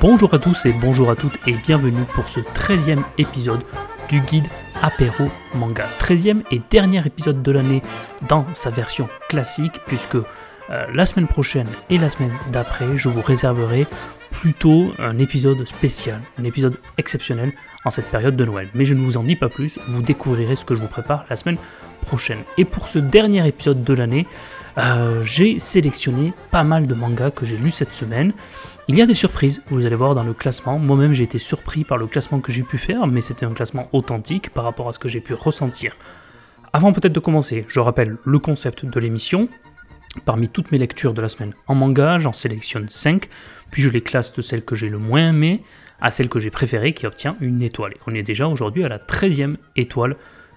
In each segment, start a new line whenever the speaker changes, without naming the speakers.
Bonjour à tous et bonjour à toutes et bienvenue pour ce 13e épisode du guide Apéro Manga. 13e et dernier épisode de l'année dans sa version classique puisque euh, la semaine prochaine et la semaine d'après je vous réserverai plutôt un épisode spécial, un épisode exceptionnel en cette période de Noël. Mais je ne vous en dis pas plus, vous découvrirez ce que je vous prépare la semaine prochaine. Et pour ce dernier épisode de l'année, euh, j'ai sélectionné pas mal de mangas que j'ai lus cette semaine. Il y a des surprises, vous allez voir dans le classement. Moi-même, j'ai été surpris par le classement que j'ai pu faire, mais c'était un classement authentique par rapport à ce que j'ai pu ressentir. Avant peut-être de commencer, je rappelle le concept de l'émission. Parmi toutes mes lectures de la semaine en manga, j'en sélectionne 5, puis je les classe de celles que j'ai le moins aimées à celle que j'ai préférée qui obtient une étoile. Et on est déjà aujourd'hui à la 13e étoile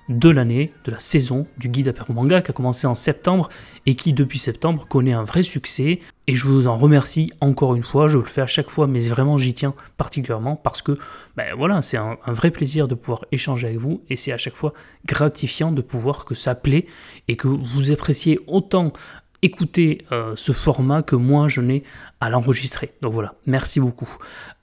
de l'année, de la saison du guide apéro manga qui a commencé en septembre et qui depuis septembre connaît un vrai succès. Et je vous en remercie encore une fois, je le fais à chaque fois, mais vraiment j'y tiens particulièrement parce que ben voilà, c'est un, un, vrai plaisir de pouvoir échanger avec vous et c'est à chaque fois gratifiant de pouvoir que ça plaît et que vous appréciez autant écouter euh, ce format que moi je n'ai à l'enregistrer. Donc voilà, merci beaucoup.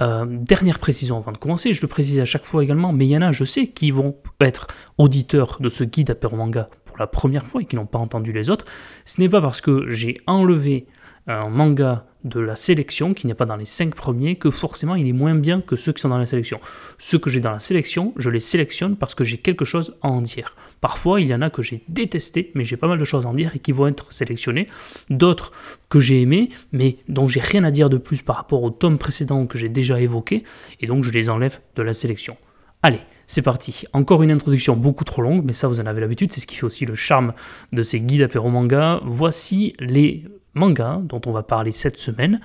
Euh, dernière précision avant de commencer, je le précise à chaque fois également, mais il y en a, je sais, qui vont être auditeurs de ce guide à manga pour la première fois et qui n'ont pas entendu les autres. Ce n'est pas parce que j'ai enlevé un manga de la sélection qui n'est pas dans les 5 premiers que forcément il est moins bien que ceux qui sont dans la sélection. Ceux que j'ai dans la sélection, je les sélectionne parce que j'ai quelque chose à en dire. Parfois, il y en a que j'ai détesté, mais j'ai pas mal de choses à en dire et qui vont être sélectionnés. D'autres que j'ai aimés, mais dont j'ai rien à dire de plus par rapport au tome précédent que j'ai déjà évoqué, et donc je les enlève de la sélection. Allez, c'est parti. Encore une introduction beaucoup trop longue, mais ça vous en avez l'habitude, c'est ce qui fait aussi le charme de ces guides apéro manga. Voici les mangas dont on va parler cette semaine.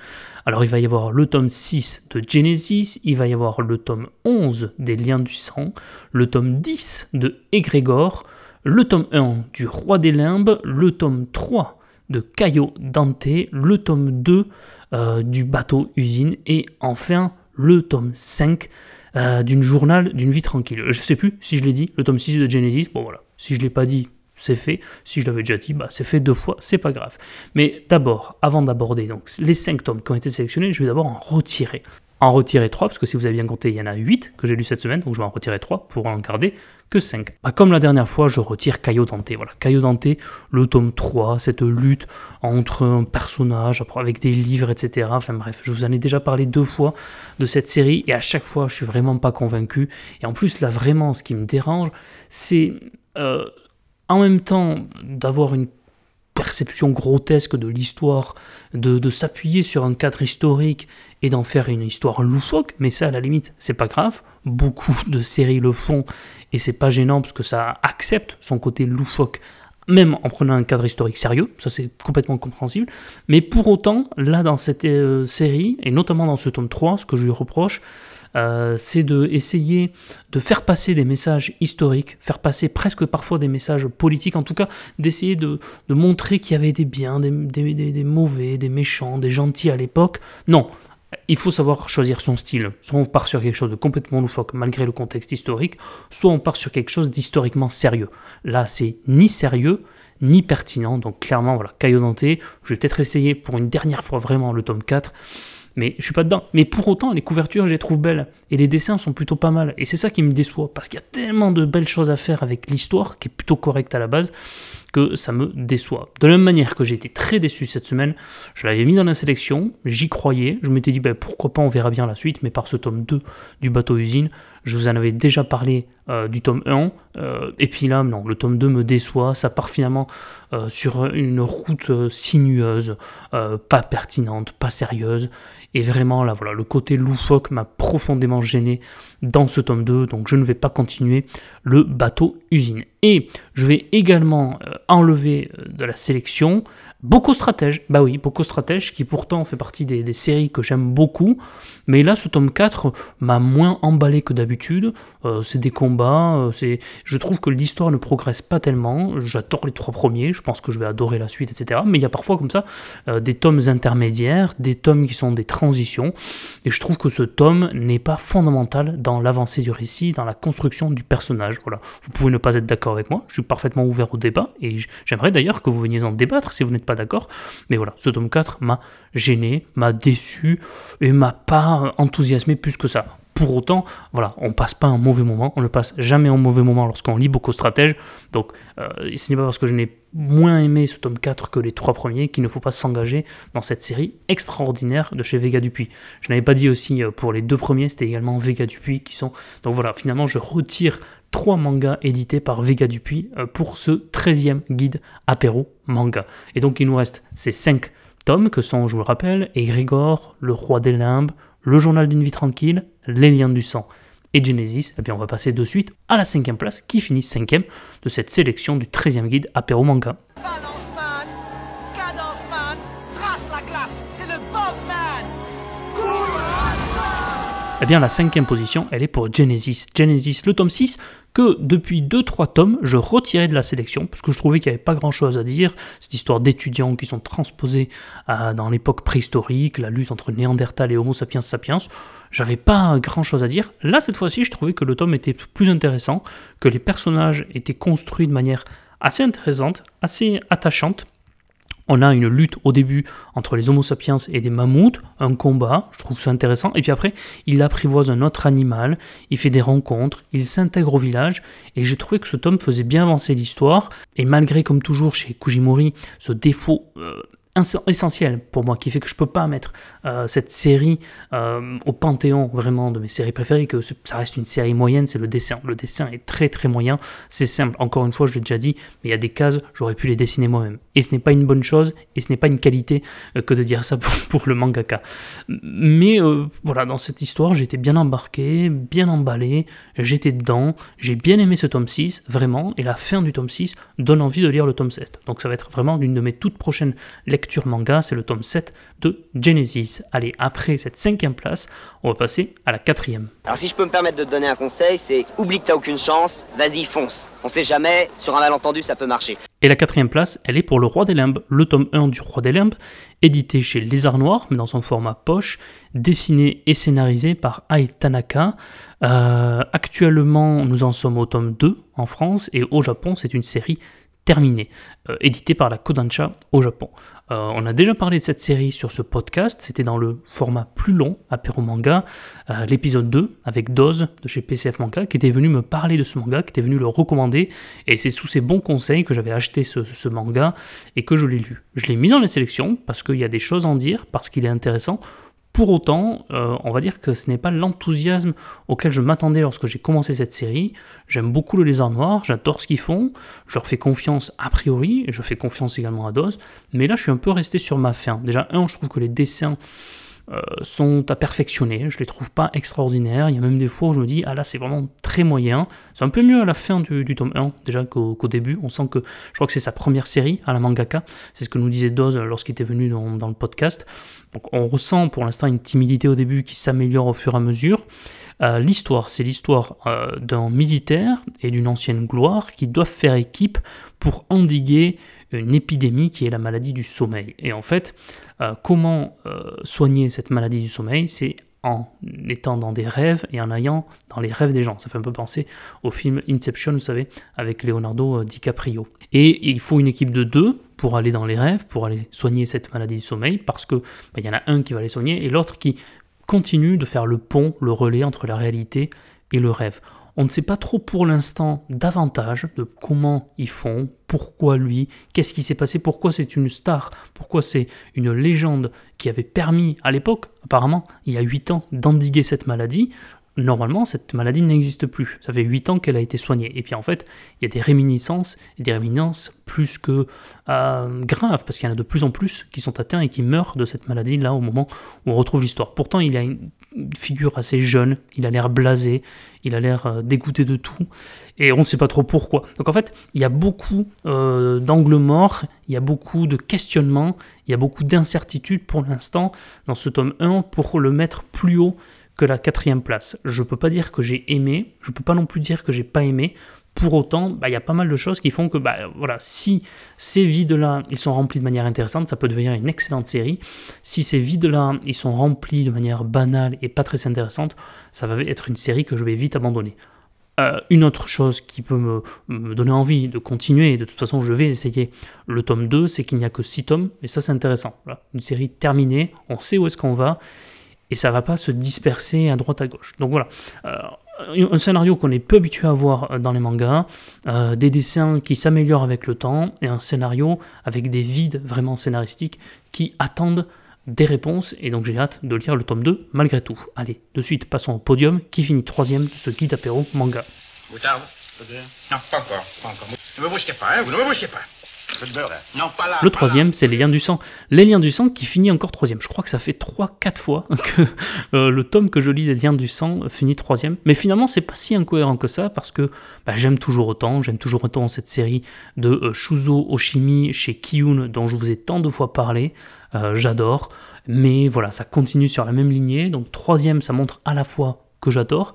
Alors il va y avoir le tome 6 de Genesis, il va y avoir le tome 11 des Liens du Sang, le tome 10 de Egrégor, le tome 1 du Roi des Limbes, le tome 3 de Caio Dante, le tome 2 euh, du Bateau Usine et enfin le tome 5 euh, d'une journal d'une vie tranquille. Je sais plus si je l'ai dit, le tome 6 de Genesis, bon voilà, si je l'ai pas dit, c'est fait. Si je l'avais déjà dit, bah, c'est fait deux fois, c'est pas grave. Mais d'abord, avant d'aborder donc les 5 tomes qui ont été sélectionnés, je vais d'abord en retirer. En retirer 3, parce que si vous avez bien compté, il y en a 8 que j'ai lu cette semaine, donc je vais en retirer 3 pour en garder que 5. Bah, comme la dernière fois, je retire Caio Dante. Voilà, Caio Dante, le tome 3, cette lutte entre un personnage, avec des livres, etc. Enfin bref, je vous en ai déjà parlé deux fois de cette série, et à chaque fois, je suis vraiment pas convaincu. Et en plus, là, vraiment, ce qui me dérange, c'est... Euh, en même temps d'avoir une perception grotesque de l'histoire, de, s'appuyer sur un cadre historique et d'en faire une histoire loufoque, mais ça à la limite c'est pas grave, beaucoup de séries le font et c'est pas gênant parce que ça accepte son côté loufoque même en prenant un cadre historique sérieux, ça c'est complètement compréhensible, mais pour autant, là dans cette euh, série, et notamment dans ce tome 3, ce que je lui reproche, euh, c'est d'essayer de faire passer des messages historiques, faire passer presque parfois des messages politiques, en tout cas d'essayer de, montrer qu'il y avait des biens, des, des, mauvais, des méchants, des gentils à l'époque. Non, il faut savoir choisir son style. Soit on part sur quelque chose de complètement loufoque malgré le contexte historique, soit on part sur quelque chose d'historiquement sérieux. Là, c'est ni sérieux, ni pertinent. Donc clairement, voilà, Caillou Dante, je vais peut-être essayer pour une dernière fois vraiment le tome 4 mais je suis pas dedans. Mais pour autant, les couvertures, je les trouve belles. Et les dessins sont plutôt pas mal. Et c'est ça qui me déçoit, parce qu'il y a tellement de belles choses à faire avec l'histoire, qui est plutôt correcte à la base, que ça me déçoit. De la même manière que j'ai été très déçu cette semaine, je l'avais mis dans la sélection, j'y croyais, je m'étais dit ben, pourquoi pas, on verra bien la suite, mais par ce tome 2 du bateau usine, je vous en avais déjà parlé euh, du tome 1, euh, et puis là, non, le tome 2 me déçoit, ça part finalement euh, sur une route sinueuse, pas pertinente, pas sérieuse, et vraiment, là, voilà, le côté loufoque m'a profondément gêné dans ce tome 2, donc je ne vais pas continuer le bateau usine. Et je vais également euh, enlever euh, de la sélection. Beaucoup Stratège, bah oui, Beaucoup Stratège, qui pourtant fait partie des, séries que j'aime beaucoup, mais là, ce tome 4 m'a moins emballé que d'habitude, euh, c'est des combats, c'est, je trouve que l'histoire ne progresse pas tellement, j'adore les trois premiers, je pense que je vais adorer la suite, etc., mais il y a parfois comme ça des tomes intermédiaires, des tomes qui sont des transitions, et je trouve que ce tome n'est pas fondamental dans l'avancée du récit, dans la construction du personnage. Voilà. Vous pouvez ne pas être d'accord avec moi, je suis parfaitement ouvert au débat et j'aimerais d'ailleurs que vous veniez en débattre si vous n'êtes pas d'accord. Mais voilà, ce tome 4 m'a gêné, m'a déçu et m'a pas enthousiasmé plus que ça. Pour autant, voilà, on passe pas un mauvais moment, on ne passe jamais un mauvais moment lorsqu'on lit beaucoup Stratège. Donc, euh, ce n'est pas parce que je n'ai moins aimé ce tome 4 que les trois premiers qu'il ne faut pas s'engager dans cette série extraordinaire de chez Vega Dupuis. Je n'avais pas dit aussi euh, pour les deux premiers, c'était également Vega Dupuis qui sont. Donc voilà, finalement, je retire trois mangas édités par Vega Dupuis euh, pour ce 13e guide apéro manga. Et donc, il nous reste ces cinq tomes que sont, je vous le rappelle, Egrégor, Le Roi des Limbes, Le Journal d'une vie tranquille, Les liens du sang et Genesis. Et bien on va passer de suite à la cinquième place qui finit cinquième de cette sélection du 13e guide apéro manga. Eh la cinquième position, elle est pour Genesis. Genesis, le tome 6, que depuis 2-3 tomes, je retirais de la sélection, parce que je trouvais qu'il n'y avait pas grand-chose à dire. Cette histoire d'étudiants qui sont transposés euh, dans l'époque préhistorique, la lutte entre Néandertal et Homo sapiens sapiens. J'avais pas grand-chose à dire. Là, cette fois-ci, je trouvais que le tome était plus intéressant, que les personnages étaient construits de manière assez intéressante, assez attachante. On a une lutte au début entre les Homo sapiens et des mammouths, un combat, je trouve ça intéressant. Et puis après, il apprivoise un autre animal, il fait des rencontres, il s'intègre au village. Et j'ai trouvé que ce tome faisait bien avancer l'histoire. Et malgré, comme toujours chez Kujimori, ce défaut euh, essentiel pour moi qui fait que je peux pas mettre euh, cette série euh, au panthéon vraiment de mes séries préférées que ça reste une série moyenne c'est le dessin. Le dessin est très très moyen. C'est simple. Encore une fois je l'ai déjà dit mais il y a des cases j'aurais pu les dessiner moi-même. Et ce n'est pas une bonne chose et ce n'est pas une qualité euh, que de dire ça pour, le mangaka. Mais voilà dans cette histoire j'étais bien embarqué bien emballé j'étais dedans j'ai bien aimé ce tome 6 vraiment et la fin du tome 6 donne envie de lire le tome 7 donc ça va être vraiment l'une de mes toutes prochaines lectures manga, c'est le tome 7 de Genesis. Allez, après cette cinquième place, on va passer à la quatrième.
Alors si je peux me permettre de te donner un conseil, c'est oublie que t'as aucune chance, vas-y fonce. On sait jamais, sur un malentendu ça peut marcher.
Et la quatrième place, elle est pour Le Roi des Limbes, le tome 1 du Roi des Limbes, édité chez Lézard Noir, mais dans son format poche, dessiné et scénarisé par Ai Tanaka. Euh, actuellement, nous en sommes au tome 2 en France, et au Japon, c'est une série terminée, euh, éditée par la Kodansha au Japon. Euh, on a déjà parlé de cette série sur ce podcast, c'était dans le format plus long, apéro manga, euh, l'épisode 2, avec Doz de chez PCF Manga, qui était venu me parler de ce manga, qui était venu le recommander, et c'est sous ses bons conseils que j'avais acheté ce, manga et que je l'ai lu. Je l'ai mis dans les sélections parce qu'il y a des choses à en dire, parce qu'il est intéressant, pour autant, euh, on va dire que ce n'est pas l'enthousiasme auquel je m'attendais lorsque j'ai commencé cette série. J'aime beaucoup le lézard noir, j'adore ce qu'ils font, je leur fais confiance a priori, et je fais confiance également à Doz, mais là je suis un peu resté sur ma fin. Déjà, un, je trouve que les dessins euh, sont à perfectionner. Je les trouve pas extraordinaires. Il y a même des fois où je me dis, ah là, c'est vraiment très moyen. C'est un peu mieux à la fin du, tome 1, déjà qu'au début. On sent que, je crois que c'est sa première série à la mangaka. C'est ce que nous disait Doz lorsqu'il était venu dans, le podcast. Donc on ressent pour l'instant une timidité au début qui s'améliore au fur et à mesure. Euh, l'histoire, c'est l'histoire euh, d'un militaire et d'une ancienne gloire qui doivent faire équipe pour endiguer une épidémie qui est la maladie du sommeil. Et en fait, euh, comment euh, soigner cette maladie du sommeil? C'est en étant dans des rêves et en ayant dans les rêves des gens. Ça fait un peu penser au film Inception, vous savez, avec Leonardo euh, DiCaprio. Et il faut une équipe de deux pour aller dans les rêves, pour aller soigner cette maladie du sommeil, parce que bah, il y en a un qui va les soigner et l'autre qui continue de faire le pont, le relais entre la réalité et le rêve. On ne sait pas trop pour l'instant davantage de comment ils font, pourquoi lui, qu'est-ce qui s'est passé, pourquoi c'est une star, pourquoi c'est une légende qui avait permis à l'époque, apparemment il y a 8 ans, d'endiguer cette maladie normalement, cette maladie n'existe plus. Ça fait 8 ans qu'elle a été soignée. Et puis en fait, il y a des réminiscences, et des réminiscences plus que euh, graves, parce qu'il y en a de plus en plus qui sont atteints et qui meurent de cette maladie là au moment où on retrouve l'histoire. Pourtant, il a une figure assez jeune, il a l'air blasé, il a l'air euh, dégoûté de tout, et on ne sait pas trop pourquoi. Donc en fait, il y a beaucoup euh, d'angles morts, il y a beaucoup de questionnements, il y a beaucoup d'incertitudes pour l'instant dans ce tome 1 pour le mettre plus haut que la quatrième place. Je ne peux pas dire que j'ai aimé, je ne peux pas non plus dire que j'ai pas aimé. Pour autant, bah, il y a pas mal de choses qui font que bah, voilà, si ces vides-là, sont remplis de manière intéressante, ça peut devenir une excellente série. Si ces vides-là, sont remplis de manière banale et pas très intéressante, ça va être une série que je vais vite abandonner. Euh, une autre chose qui peut me, donner envie de continuer, de toute façon je vais essayer le tome 2, c'est qu'il n'y a que 6 tomes, et ça c'est intéressant. Une série terminée, on sait où est-ce qu'on va, et ça va pas se disperser à droite à gauche. Donc voilà. Euh, un scénario qu'on est peu habitué à voir dans les mangas, euh, des dessins qui s'améliorent avec le temps, et un scénario avec des vides vraiment scénaristiques qui attendent des réponses, et donc j'ai hâte de lire le tome 2 malgré tout. Allez, de suite, passons au podium, qui finit troisième de ce guide apéro manga?
Non, pas encore, pas encore. Ne me brusquez pas, hein, vous ne me brusquez pas.
Le troisième, c'est les liens du sang. Les liens du sang qui finit encore troisième. Je crois que ça fait 3-4 fois que euh, le tome que je lis des liens du sang finit troisième. Mais finalement, c'est pas si incohérent que ça parce que bah, j'aime toujours autant. J'aime toujours autant cette série de euh, Shuzo Oshimi chez Kiyun dont je vous ai tant de fois parlé. Euh, j'adore. Mais voilà, ça continue sur la même lignée. Donc troisième, ça montre à la fois que j'adore,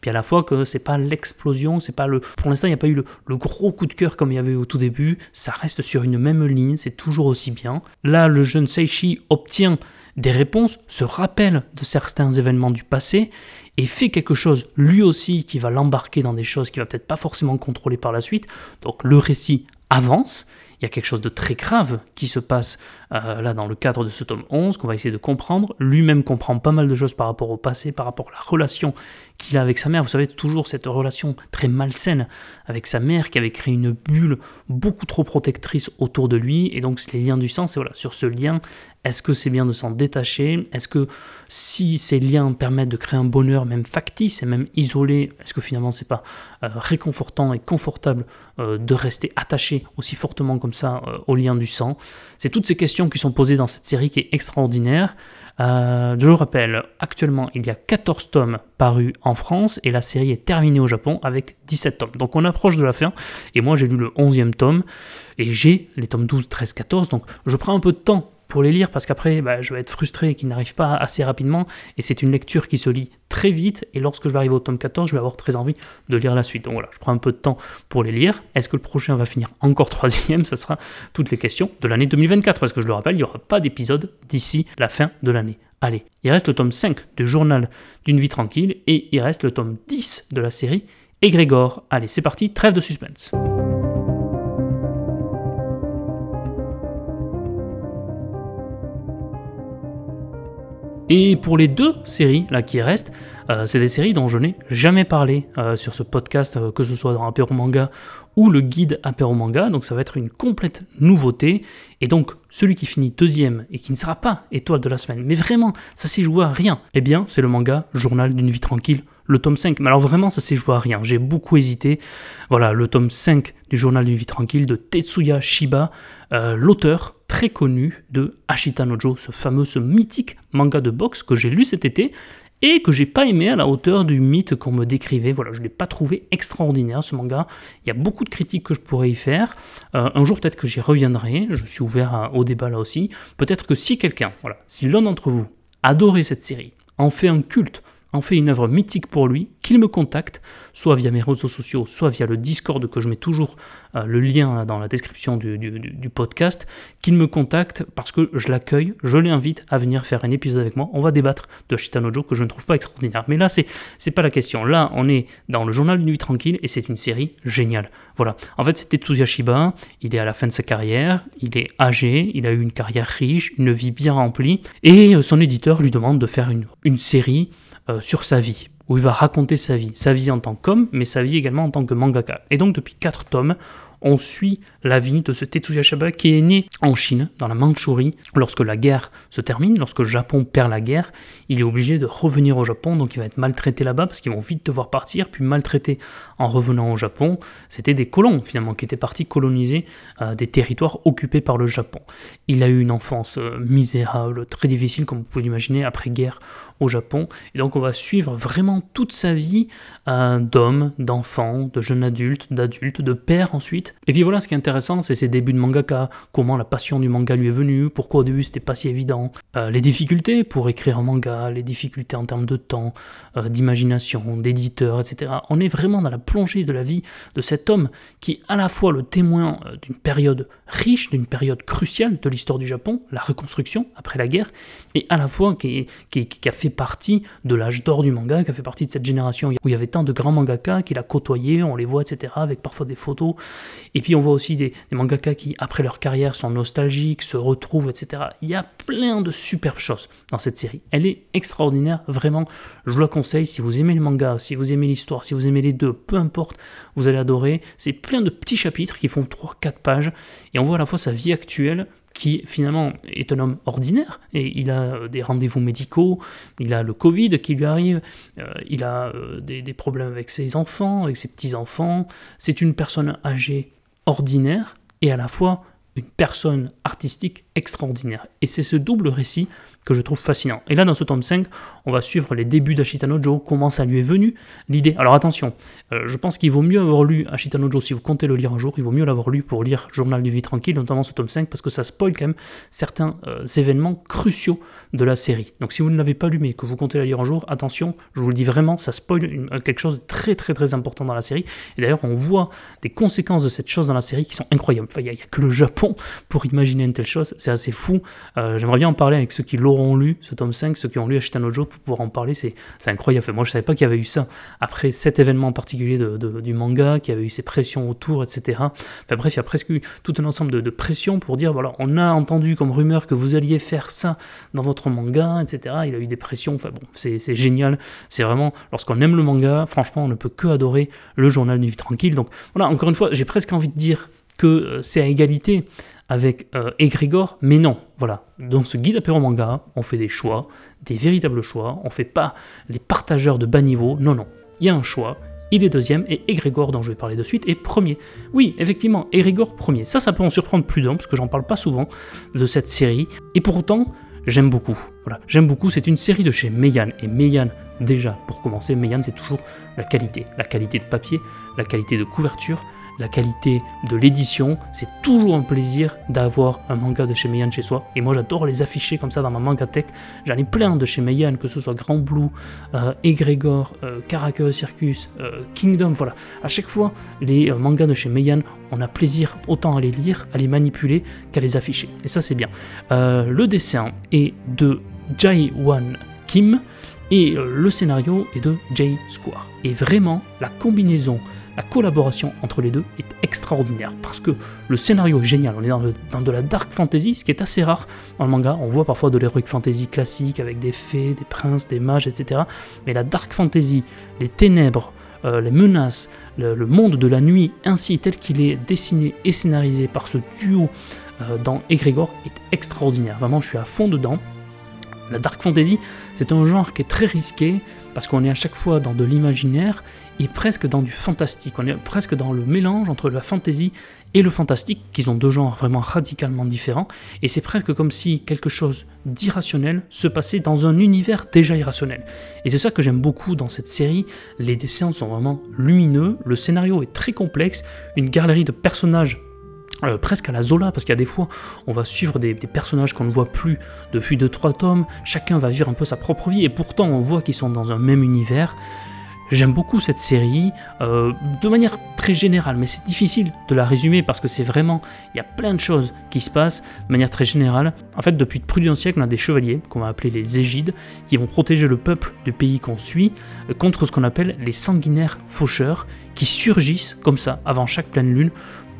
puis à la fois que c'est pas l'explosion, c'est pas le. Pour l'instant, il n'y a pas eu le, gros coup de cœur comme il y avait au tout début. Ça reste sur une même ligne, c'est toujours aussi bien. Là, le jeune Seishi obtient des réponses, se rappelle de certains événements du passé et fait quelque chose lui aussi qui va l'embarquer dans des choses qu'il va peut-être pas forcément contrôler par la suite. Donc le récit avance il y a quelque chose de très grave qui se passe euh, là dans le cadre de ce tome 11 qu'on va essayer de comprendre. Lui-même comprend pas mal de choses par rapport au passé, par rapport à la relation qu'il a avec sa mère. Vous savez, toujours cette relation très malsaine avec sa mère qui avait créé une bulle beaucoup trop protectrice autour de lui. Et donc les liens du sang, c'est voilà, sur ce lien, est-ce que c'est bien de s'en détacher? Est-ce que si ces liens permettent de créer un bonheur même factice et même isolé, est-ce que finalement c'est pas euh, réconfortant et confortable euh, de rester attaché aussi fortement comme ça euh, aux liens du sang? C'est toutes ces questions qui sont posées dans cette série qui est extraordinaire. je le rappelle, actuellement il y a 14 tomes parus en France et la série est terminée au Japon avec 17 tomes. Donc on approche de la fin et moi j'ai lu le 11e tome et j'ai les tomes 12, 13, 14. Donc je prends un peu de temps pour les lire parce qu'après bah, je vais être frustré qu'ils n'arrivent pas assez rapidement. Et c'est une lecture qui se lit très vite. Et lorsque je vais arriver au tome 14 je vais avoir très envie de lire la suite. Donc voilà je prends un peu de temps pour les lire. Est-ce que le prochain va finir encore troisième? Ça sera toutes les questions de l'année 2024 parce que je le rappelle il n'y aura pas d'épisode d'ici la fin de l'année. Allez il reste le tome 5 du journal d'une vie tranquille et il reste le tome 10 de la série Grégor. allez c'est parti trêve de suspense Et pour les deux séries là qui restent, euh, c'est des séries dont je n'ai jamais parlé euh, sur ce podcast, euh, que ce soit dans Apéro Manga ou le guide Apéro Manga. Donc ça va être une complète nouveauté. Et donc celui qui finit deuxième et qui ne sera pas étoile de la semaine, mais vraiment ça s'est joué à rien, eh bien c'est le manga Journal d'une vie tranquille le tome 5. Mais alors vraiment, ça s'est joué à rien. J'ai beaucoup hésité. Voilà, le tome 5 du journal d'une vie tranquille de Tetsuya Shiba, l'auteur très connu de Ashita Nojo, ce fameux, ce mythique manga de boxe que j'ai lu cet été et que j'ai pas aimé à la hauteur du mythe qu'on me décrivait. Voilà, je l'ai pas trouvé extraordinaire ce manga. Il y a beaucoup de critiques que je pourrais y faire. Euh, un jour peut-être que j'y reviendrai. Je suis ouvert au débat là aussi. Peut-être que si quelqu'un, voilà, si l'un d'entre vous adorait cette série, en fait un culte, en fait une œuvre mythique pour lui, qu'il me contacte, soit via mes réseaux sociaux, soit via le Discord que je mets toujours euh, le lien dans la description du, podcast, qu'il me contacte parce que je l'accueille, je l'invite à venir faire un épisode avec moi. On va débattre de Shitanojo que je ne trouve pas extraordinaire. Mais là, c'est c'est pas la question. Là, on est dans le journal d'une nuit tranquille et c'est une série géniale. Voilà. En fait, c'était Tetsuya Shiba. Il est à la fin de sa carrière. Il est âgé. Il a eu une carrière riche, une vie bien remplie. Et euh, son éditeur lui demande de faire une, une série euh, sur sa vie, où il va raconter sa vie, sa vie en tant qu'homme, mais sa vie également en tant que mangaka. Et donc depuis quatre tomes, on suit la vie de ce Tetsuya Shiba qui est né en Chine, dans la Mandchourie. Lorsque la guerre se termine, lorsque le Japon perd la guerre, il est obligé de revenir au Japon, donc il va être maltraité là-bas parce qu'ils vont vite devoir partir, puis maltraité en revenant au Japon. C'était des colons finalement qui étaient partis coloniser euh, des territoires occupés par le Japon. Il a eu une enfance euh, misérable, très difficile comme vous pouvez l'imaginer, après-guerre au Japon. Et donc on va suivre vraiment toute sa vie euh, d'homme, d'enfant, de jeune adulte, d'adulte, de père ensuite, Et puis voilà, ce qui est intéressant, c'est ses débuts de mangaka, comment la passion du manga lui est venue, pourquoi au début c'était pas si évident, euh, les difficultés pour écrire un manga, les difficultés en termes de temps, euh, d'imagination, d'éditeur, etc. On est vraiment dans la plongée de la vie de cet homme qui est à la fois le témoin euh, d'une période riche, d'une période cruciale de l'histoire du Japon, la reconstruction après la guerre, et à la fois qui, qui, a fait partie de l'âge d'or du manga, qui a fait partie de cette génération où il y avait tant de grands mangaka qu'il a côtoyé, on les voit, etc., avec parfois des photos. Et puis on voit aussi des, des mangaka qui, après leur carrière, sont nostalgiques, se retrouvent, etc. Il y a plein de superbes choses dans cette série. Elle est extraordinaire, vraiment. Je vous la conseille. Si vous aimez le manga, si vous aimez l'histoire, si vous aimez les deux, peu importe, vous allez adorer. C'est plein de petits chapitres qui font 3-4 pages. Et on voit à la fois sa vie actuelle, qui finalement est un homme ordinaire, et il a euh, des rendez-vous médicaux, il a le Covid qui lui arrive, euh, il a euh, des, des, problèmes avec ses enfants, avec ses petits-enfants, c'est une personne âgée ordinaire, et à la fois une personne artistique extraordinaire. Et c'est ce double récit que je trouve fascinant. Et là, dans ce tome 5, on va suivre les débuts d'Ashita Nojo, comment ça lui est venu, l'idée. Alors attention, euh, je pense qu'il vaut mieux avoir lu Ashita Nojo, si vous comptez le lire un jour, il vaut mieux l'avoir lu pour lire Journal du vie tranquille, notamment ce tome 5, parce que ça spoil quand même certains euh, événements cruciaux de la série. Donc si vous ne l'avez pas lu, mais que vous comptez la lire un jour, attention, je vous le dis vraiment, ça spoil quelque chose de très très très important dans la série. Et d'ailleurs, on voit des conséquences de cette chose dans la série qui sont incroyables. Il n'y a, que le Japon pour imaginer une telle chose, c'est assez fou. Euh, j'aimerais bien en parler avec ceux qui l'ont auront lu ce tome 5, ceux qui ont lu Ashitanojo pour pouvoir en parler, c'est incroyable. moi, je savais pas qu'il y avait eu ça. Après cet événement particulier de, du manga, qu'il y avait eu ces pressions autour, etc. Enfin bref, il y a presque eu tout un ensemble de, pressions pour dire, voilà, on a entendu comme rumeur que vous alliez faire ça dans votre manga, etc. Il a eu des pressions, enfin bon, c'est génial. C'est vraiment, lorsqu'on aime le manga, franchement, on ne peut que adorer le journal du vie tranquille. Donc voilà, encore une fois, j'ai presque envie de dire que euh, c'est à égalité avec euh, Egrégor, mais non, voilà. Dans ce guide apéro manga, on fait des choix, des véritables choix, on fait pas les partageurs de bas niveau, non, non. Il y a un choix, il est deuxième, et Egrégor, dont je vais parler de suite, est premier. Oui, effectivement, Egrégor premier. Ça, ça peut en surprendre plus d'un, parce que j'en parle pas souvent de cette série, et pourtant, j'aime beaucoup. Voilà, j'aime beaucoup, c'est une série de chez Meian, et Meian, déjà, pour commencer, Meian, c'est toujours la qualité. La qualité de papier, la qualité de couverture, la qualité de l'édition. C'est toujours un plaisir d'avoir un manga de chez Meian chez soi. Et moi, j'adore les afficher comme ça dans ma manga tech. J'en ai plein de chez Meian, que ce soit Grand Blue, euh, Egregor, euh, Circus, euh, Kingdom. Voilà. À chaque fois, les euh, mangas de chez Meian, on a plaisir autant à les lire, à les manipuler qu'à les afficher. Et ça, c'est bien. le dessin est de Jai Wan Kim. Et le scénario est de Jay Square. Et vraiment, la combinaison la collaboration entre les deux est extraordinaire parce que le scénario est génial. On est dans, de la dark fantasy, ce qui est assez rare dans le manga. On voit parfois de l'heroic fantasy classique avec des fées, des princes, des mages, etc. Mais la dark fantasy, les ténèbres, euh, les menaces, le, monde de la nuit, ainsi tel qu'il est dessiné et scénarisé par ce duo euh, dans Egregor, est extraordinaire. Vraiment, je suis à fond dedans. La dark fantasy, c'est un genre qui est très risqué parce qu'on est à chaque fois dans de l'imaginaire et presque dans du fantastique. On est presque dans le mélange entre la fantasy et le fantastique, qui sont deux genres vraiment radicalement différents. Et c'est presque comme si quelque chose d'irrationnel se passait dans un univers déjà irrationnel. Et c'est ça que j'aime beaucoup dans cette série. Les dessins sont vraiment lumineux, le scénario est très complexe, une galerie de personnages euh, presque à la Zola, parce qu'il y a des fois, on va suivre des, personnages qu'on ne voit plus depuis 2-3 tomes, chacun va vivre un peu sa propre vie, et pourtant on voit qu'ils sont dans un même univers. J'aime beaucoup cette série, euh, de manière très générale, mais c'est difficile de la résumer parce que c'est vraiment, il y a plein de choses qui se passent de manière très générale. En fait, depuis plus d'un siècle, on a des chevaliers, qu'on va appeler les égides, qui vont protéger le peuple du pays qu'on suit euh, contre ce qu'on appelle les sanguinaires faucheurs, qui surgissent comme ça, avant chaque pleine lune,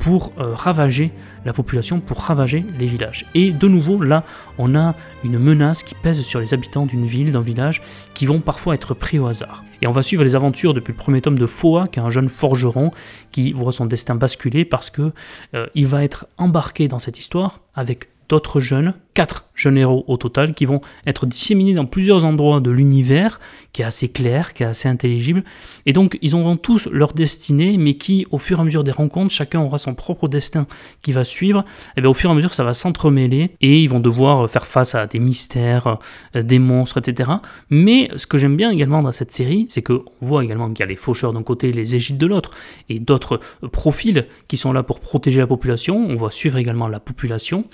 pour euh, ravager la population, pour ravager les villages. Et de nouveau, là, on a une menace qui pèse sur les habitants d'une ville, d'un village, qui vont parfois être pris au hasard. Et on va suivre les aventures depuis le premier tome de Foa, qui est un jeune forgeron qui voit son destin basculer parce que euh, il va être embarqué dans cette histoire avec d'autres jeunes, quatre jeunes héros au total, qui vont être disséminés dans plusieurs endroits de l'univers, qui est assez clair, qui est assez intelligible. Et donc, ils auront tous leur destinée, mais qui, au fur et à mesure des rencontres, chacun aura son propre destin qui va suivre. Et bien, au fur et à mesure, ça va s'entremêler, et ils vont devoir faire face à des mystères, euh, des monstres, etc. Mais ce que j'aime bien également dans cette série, c'est qu'on voit également qu'il y a les faucheurs d'un côté, les égides de l'autre, et d'autres euh, profils qui sont là pour protéger la population. On va suivre également la population.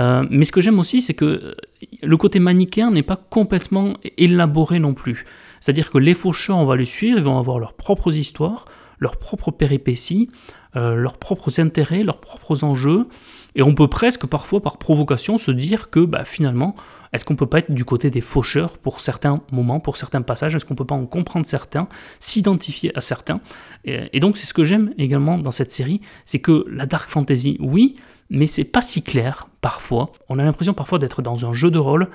Euh, mais ce que j'aime aussi, c'est que euh, le côté manichéen n'est pas complètement élaboré non plus. C'est-à-dire que les faucheurs, on va les suivre, ils vont avoir leurs propres histoires, leurs propres péripéties, euh, leurs propres intérêts, leurs propres enjeux. Et on peut presque parfois par provocation se dire que bah, finalement, est-ce qu'on peut pas être du côté des faucheurs pour certains moments, pour certains passages? Est-ce qu'on peut pas en comprendre certains, s'identifier à certains? Et, donc c'est ce que j'aime également dans cette série, c'est que la dark fantasy, oui, mais c'est pas si clair parfois. On a l'impression parfois d'être dans un jeu de rôle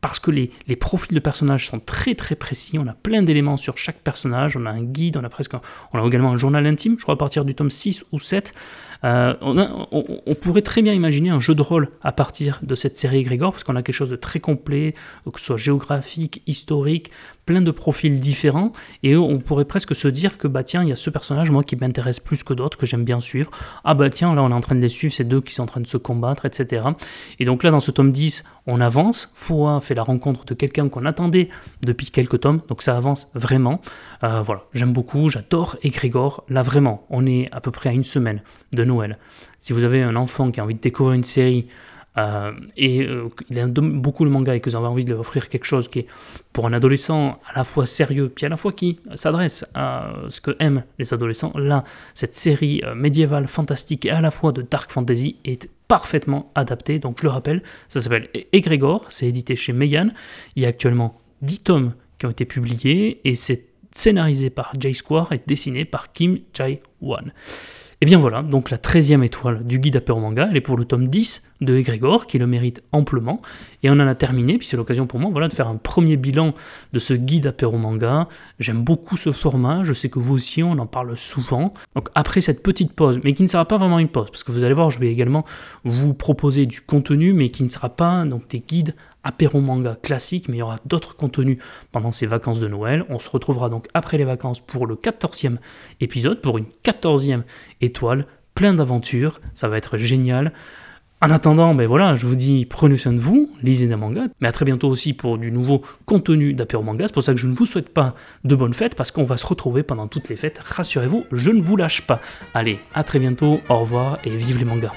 parce que les, profils de personnages sont très très précis. On a plein d'éléments sur chaque personnage. On a un guide, on a presque on a également un journal intime, je crois à partir du tome 6 ou 7. Euh, on, on, pourrait très bien imaginer un jeu de rôle à partir de cette série Grégor, parce qu'on a quelque chose de très complet, que ce soit géographique, historique, plein de profils différents, et on pourrait presque se dire que bah tiens, il y a ce personnage, moi, qui m'intéresse plus que d'autres, que j'aime bien suivre. Ah bah tiens, là on est en train de les suivre, ces deux qui sont en train de se combattre, etc. Et donc là, dans ce tome 10, on avance. Foua fait la rencontre de quelqu'un qu'on attendait depuis quelques tomes, donc ça avance vraiment. Euh, voilà, j'aime beaucoup, j'adore Grégor. Là vraiment, on est à peu près à une semaine de Noël. Si vous avez un enfant qui a envie de découvrir une série euh, et euh, il aime beaucoup le manga et que vous avez envie de lui offrir quelque chose qui est pour un adolescent à la fois sérieux puis à la fois qui s'adresse à ce que aiment les adolescents, là, cette série euh, médiévale fantastique et à la fois de dark fantasy est parfaitement adaptée. Donc je le rappelle, ça s'appelle Egrégor, c'est édité chez Megan. Il y a actuellement 10 tomes qui ont été publiés et c'est scénarisé par Jay Square et dessiné par Kim Jae-wan. Et bien voilà, donc la 13e étoile du guide apéro manga, elle est pour le tome 10 de Egrégor, qui le mérite amplement. Et on en a terminé, puis c'est l'occasion pour moi voilà, de faire un premier bilan de ce guide apéro manga. J'aime beaucoup ce format, je sais que vous aussi, on en parle souvent. Donc après cette petite pause, mais qui ne sera pas vraiment une pause, parce que vous allez voir, je vais également vous proposer du contenu, mais qui ne sera pas donc des guides apéro manga classique, mais il y aura d'autres contenus pendant ces vacances de Noël. On se retrouvera donc après les vacances pour le 14e épisode, pour une 14e étoile, plein d'aventures, ça va être génial. En attendant, ben voilà, je vous dis prenez soin de vous, lisez des mangas, mais à très bientôt aussi pour du nouveau contenu d'apéro manga. C'est pour ça que je ne vous souhaite pas de bonnes fêtes parce qu'on va se retrouver pendant toutes les fêtes. Rassurez-vous, je ne vous lâche pas. Allez, à très bientôt, au revoir et vive les mangas.